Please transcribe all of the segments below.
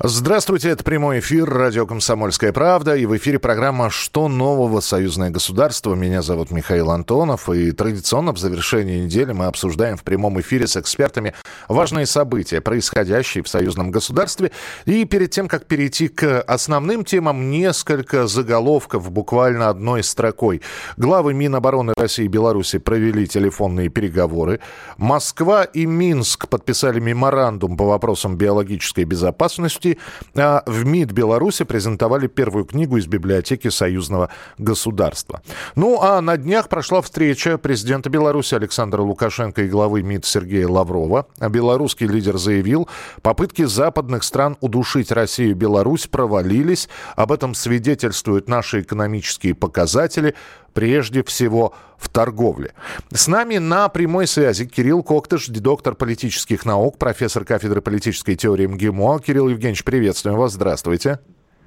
Здравствуйте, это прямой эфир радио «Комсомольская правда» и в эфире программа «Что нового? Союзное государство». Меня зовут Михаил Антонов и традиционно в завершении недели мы обсуждаем в прямом эфире с экспертами важные события, происходящие в союзном государстве. И перед тем, как перейти к основным темам, несколько заголовков буквально одной строкой. Главы Минобороны России и Беларуси провели телефонные переговоры. Москва и Минск подписали меморандум по вопросам биологической безопасности Беларуси. А в МИД Беларуси презентовали первую книгу из библиотеки союзного государства. Ну, а на днях прошла встреча президента Беларуси Александра Лукашенко и главы МИД Сергея Лаврова. Белорусский лидер заявил, попытки западных стран удушить Россию и Беларусь провалились. Об этом свидетельствуют наши экономические показатели прежде всего в торговле. С нами на прямой связи Кирилл Коктыш, доктор политических наук, профессор кафедры политической теории МГИМО. Кирилл Евгеньевич, приветствуем вас, здравствуйте.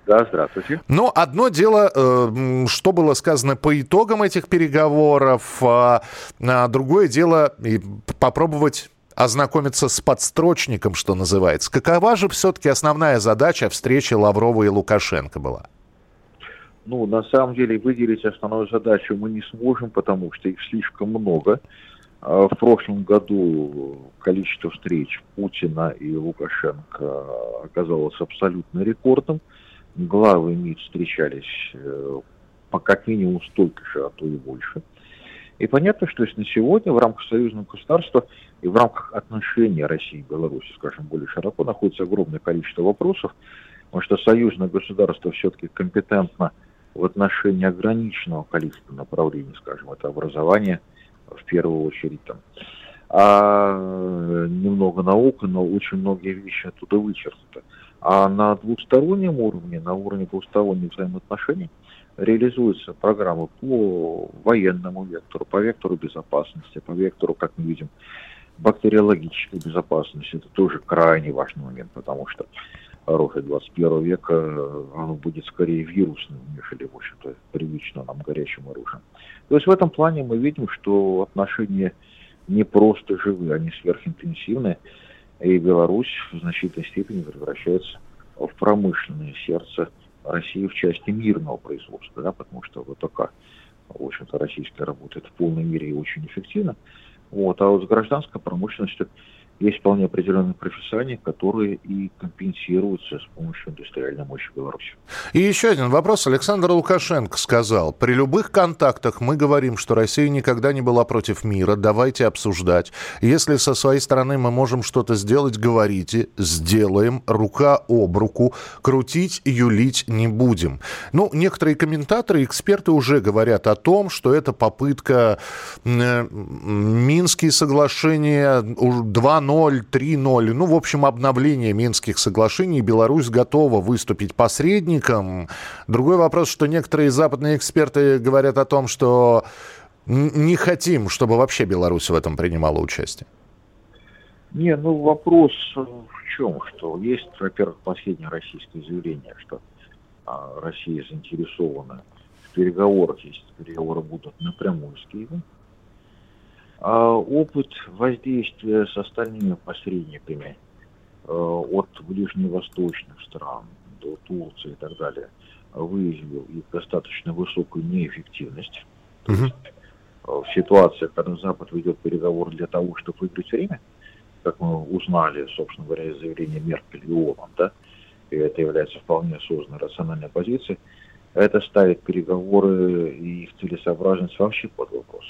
Да, здравствуйте. Но одно дело, э, что было сказано по итогам этих переговоров, а, а другое дело попробовать ознакомиться с подстрочником, что называется. Какова же все-таки основная задача встречи Лаврова и Лукашенко была? Ну, на самом деле, выделить основную задачу мы не сможем, потому что их слишком много. А в прошлом году количество встреч Путина и Лукашенко оказалось абсолютно рекордным. Главы МИД встречались э, по как минимум столько же, а то и больше. И понятно, что на сегодня в рамках союзного государства и в рамках отношений России и Беларуси, скажем, более широко, находится огромное количество вопросов, потому что союзное государство все-таки компетентно в отношении ограниченного количества направлений, скажем, это образование в первую очередь там, а немного наука, но очень многие вещи оттуда вычеркнуты. А на двухстороннем уровне, на уровне двухсторонних взаимоотношений, реализуются программы по военному вектору, по вектору безопасности, по вектору, как мы видим, бактериологической безопасности. Это тоже крайне важный момент, потому что оружие 21 века, оно будет скорее вирусным, нежели, в общем-то, привычно нам горячим оружием. То есть в этом плане мы видим, что отношения не просто живые, они сверхинтенсивные, и Беларусь в значительной степени превращается в промышленное сердце России в части мирного производства, да, потому что ВТК, в общем-то, российская работает в полной мере и очень эффективно. Вот, а вот с гражданской промышленностью есть вполне определенные профессионалы, которые и компенсируются с помощью индустриальной мощи Беларуси. И еще один вопрос. Александр Лукашенко сказал, при любых контактах мы говорим, что Россия никогда не была против мира, давайте обсуждать. Если со своей стороны мы можем что-то сделать, говорите, сделаем, рука об руку, крутить, юлить не будем. Ну, некоторые комментаторы, эксперты уже говорят о том, что это попытка э, Минские соглашения 2 2-0, 3-0. Ну, в общем, обновление Минских соглашений. Беларусь готова выступить посредником. Другой вопрос, что некоторые западные эксперты говорят о том, что не хотим, чтобы вообще Беларусь в этом принимала участие. Не, ну вопрос в чем? Что есть, во-первых, последнее российское заявление, что а, Россия заинтересована в переговорах, если переговоры будут напрямую с Киевом. А опыт воздействия с остальными посредниками э, от ближневосточных стран до Турции и так далее выявил их достаточно высокую неэффективность. То есть, э, в ситуациях, когда Запад ведет переговоры для того, чтобы выиграть время, как мы узнали, собственно говоря, из заявления Меркель и Оланд, да, и это является вполне осознанной рациональной позицией, это ставит переговоры и их целесообразность вообще под вопрос.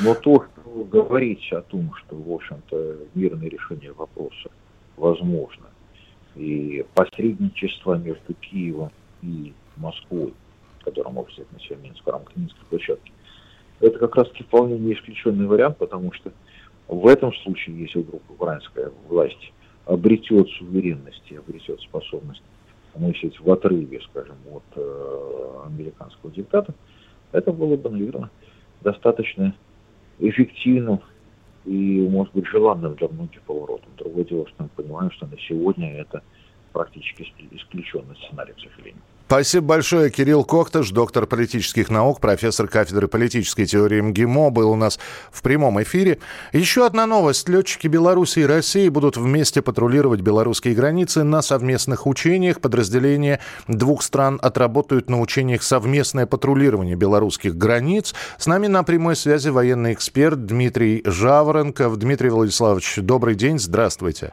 Но то, говорить о том, что, в общем-то, мирное решение вопроса возможно, и посредничество между Киевом и Москвой, которое может взять на себя Минск в рамках Минской площадки, это как раз-таки вполне не исключенный вариант, потому что в этом случае, если вдруг украинская власть обретет суверенность и обретет способность мыслить в отрыве, скажем, от э, американского диктата, это было бы, наверное, достаточно эффективным и, может быть, желанным для многих поворотом. Другое дело, что мы понимаем, что на сегодня это практически исключенный сценарий, к сожалению. Спасибо большое. Кирилл Коктыш, доктор политических наук, профессор кафедры политической теории МГИМО, был у нас в прямом эфире. Еще одна новость. Летчики Беларуси и России будут вместе патрулировать белорусские границы на совместных учениях. Подразделения двух стран отработают на учениях совместное патрулирование белорусских границ. С нами на прямой связи военный эксперт Дмитрий Жаворонков. Дмитрий Владиславович, добрый день, здравствуйте.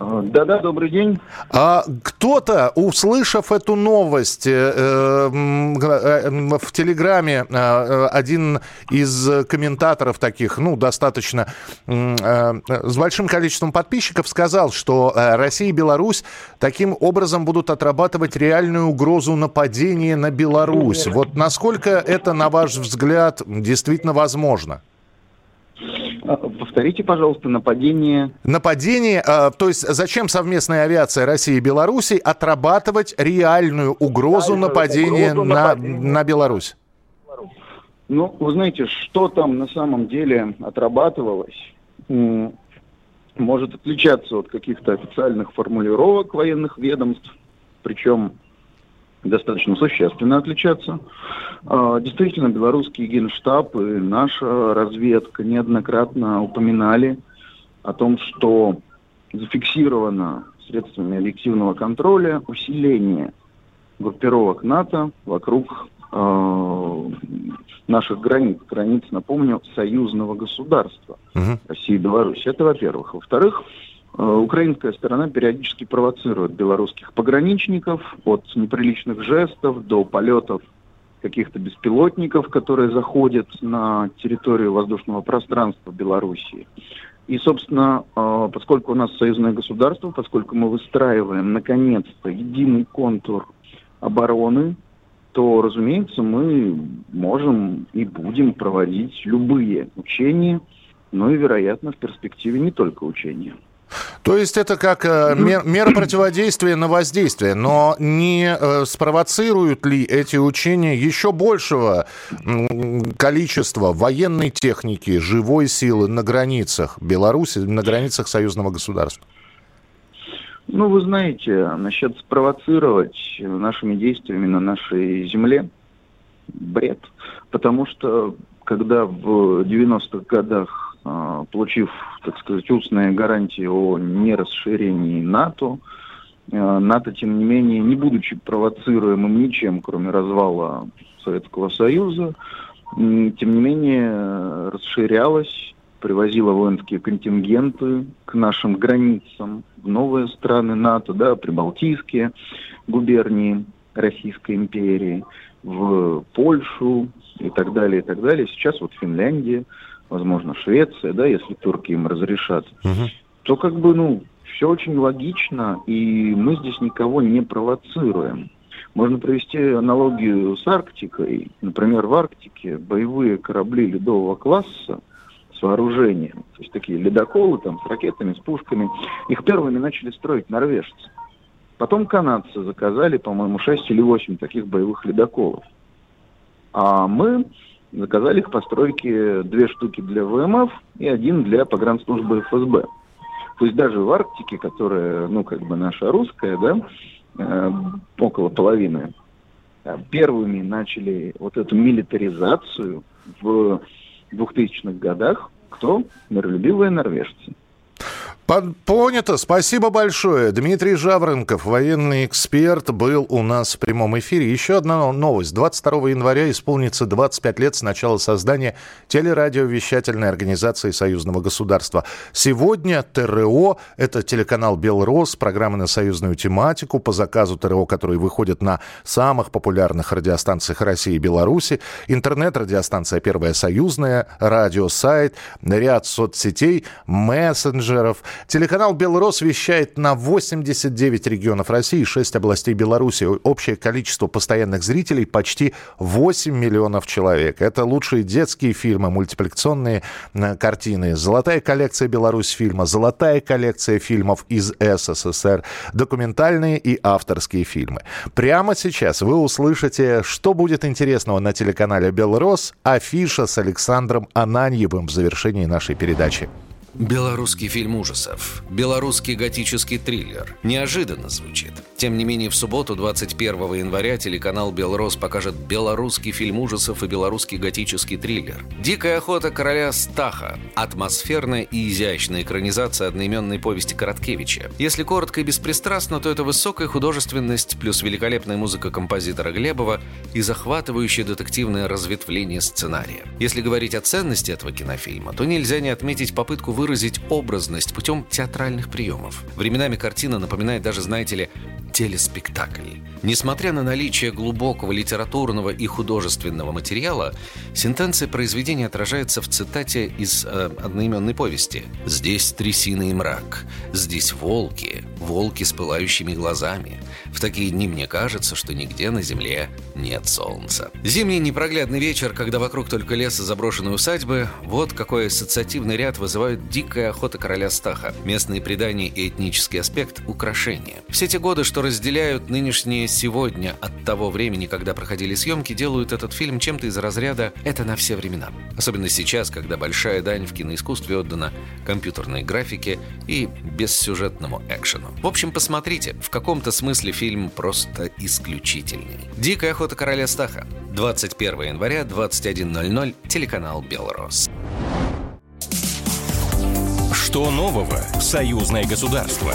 Да-да, добрый день. А кто-то, услышав эту новость э, э, в Телеграме, э, один из комментаторов таких, ну, достаточно с большим количеством подписчиков сказал, что Россия и Беларусь таким образом будут отрабатывать реальную угрозу нападения на Беларусь. Вот насколько это, на ваш взгляд, действительно возможно? А, повторите, пожалуйста, нападение. Нападение, э, то есть зачем совместная авиация России и Беларуси отрабатывать реальную угрозу реальную нападения, угрозу на, нападения на Беларусь? Ну, вы знаете, что там на самом деле отрабатывалось, может отличаться от каких-то официальных формулировок военных ведомств, причем достаточно существенно отличаться. А, действительно, белорусский генштаб и наша разведка неоднократно упоминали о том, что зафиксировано средствами объективного контроля усиление группировок НАТО вокруг э, наших границ, границ, напомню, союзного государства uh России и Беларуси. Это во-первых. Во-вторых, Э, украинская сторона периодически провоцирует белорусских пограничников от неприличных жестов до полетов каких-то беспилотников, которые заходят на территорию воздушного пространства Белоруссии. И, собственно, э, поскольку у нас союзное государство, поскольку мы выстраиваем, наконец-то, единый контур обороны, то, разумеется, мы можем и будем проводить любые учения, ну и, вероятно, в перспективе не только учения. То есть это как э, мер, мера противодействия на воздействие, но не э, спровоцируют ли эти учения еще большего количества военной техники, живой силы на границах Беларуси, на границах союзного государства? Ну, вы знаете, насчет спровоцировать нашими действиями на нашей земле бред. Потому что когда в 90-х годах получив, так сказать, устные гарантии о нерасширении НАТО, а, НАТО, тем не менее, не будучи провоцируемым ничем, кроме развала Советского Союза, тем не менее расширялась, привозила воинские контингенты к нашим границам в новые страны НАТО, да, прибалтийские губернии Российской империи, в Польшу и так далее, и так далее. Сейчас вот Финляндия возможно, Швеция, да, если турки им разрешат, угу. то как бы, ну, все очень логично, и мы здесь никого не провоцируем. Можно провести аналогию с Арктикой. Например, в Арктике боевые корабли ледового класса с вооружением, то есть такие ледоколы там с ракетами, с пушками, их первыми начали строить норвежцы. Потом канадцы заказали, по-моему, 6 или 8 таких боевых ледоколов. А мы заказали их постройки две штуки для ВМФ и один для погранслужбы ФСБ. То есть даже в Арктике, которая, ну, как бы наша русская, да, э, около половины, э, первыми начали вот эту милитаризацию в 2000-х годах, кто? Миролюбивые норвежцы. Понято. Спасибо большое. Дмитрий Жаворонков, военный эксперт, был у нас в прямом эфире. Еще одна новость. 22 января исполнится 25 лет с начала создания телерадиовещательной организации Союзного государства. Сегодня ТРО, это телеканал «Белрос», программы на союзную тематику по заказу ТРО, которые выходят на самых популярных радиостанциях России и Беларуси, интернет-радиостанция «Первая союзная», радиосайт, ряд соцсетей, мессенджеров – Телеканал «Белрос» вещает на 89 регионов России, 6 областей Беларуси. Общее количество постоянных зрителей почти 8 миллионов человек. Это лучшие детские фильмы, мультипликационные э, картины, золотая коллекция Беларусь фильма, золотая коллекция фильмов из СССР, документальные и авторские фильмы. Прямо сейчас вы услышите, что будет интересного на телеканале «Белрос», афиша с Александром Ананьевым в завершении нашей передачи. Белорусский фильм ужасов, белорусский готический триллер. Неожиданно звучит. Тем не менее, в субботу, 21 января, телеканал «Белрос» покажет белорусский фильм ужасов и белорусский готический триллер. «Дикая охота короля Стаха» — атмосферная и изящная экранизация одноименной повести Короткевича. Если коротко и беспристрастно, то это высокая художественность плюс великолепная музыка композитора Глебова и захватывающее детективное разветвление сценария. Если говорить о ценности этого кинофильма, то нельзя не отметить попытку выразить образность путем театральных приемов. Временами картина напоминает даже, знаете ли, телеспектакль. Несмотря на наличие глубокого литературного и художественного материала, сентенция произведения отражается в цитате из э, одноименной повести. «Здесь трясина и мрак, здесь волки, волки с пылающими глазами. В такие дни мне кажется, что нигде на земле нет солнца». Зимний непроглядный вечер, когда вокруг только лес и заброшенные усадьбы, вот какой ассоциативный ряд вызывает дикая охота короля Стаха, местные предания и этнический аспект – украшения. Все те годы, что разделяют нынешние сегодня от того времени, когда проходили съемки, делают этот фильм чем-то из разряда «это на все времена». Особенно сейчас, когда большая дань в киноискусстве отдана компьютерной графике и бессюжетному экшену. В общем, посмотрите, в каком-то смысле фильм просто исключительный. «Дикая охота короля Стаха». 21 января, 21.00, телеканал «Белрос». Что нового в союзное государство?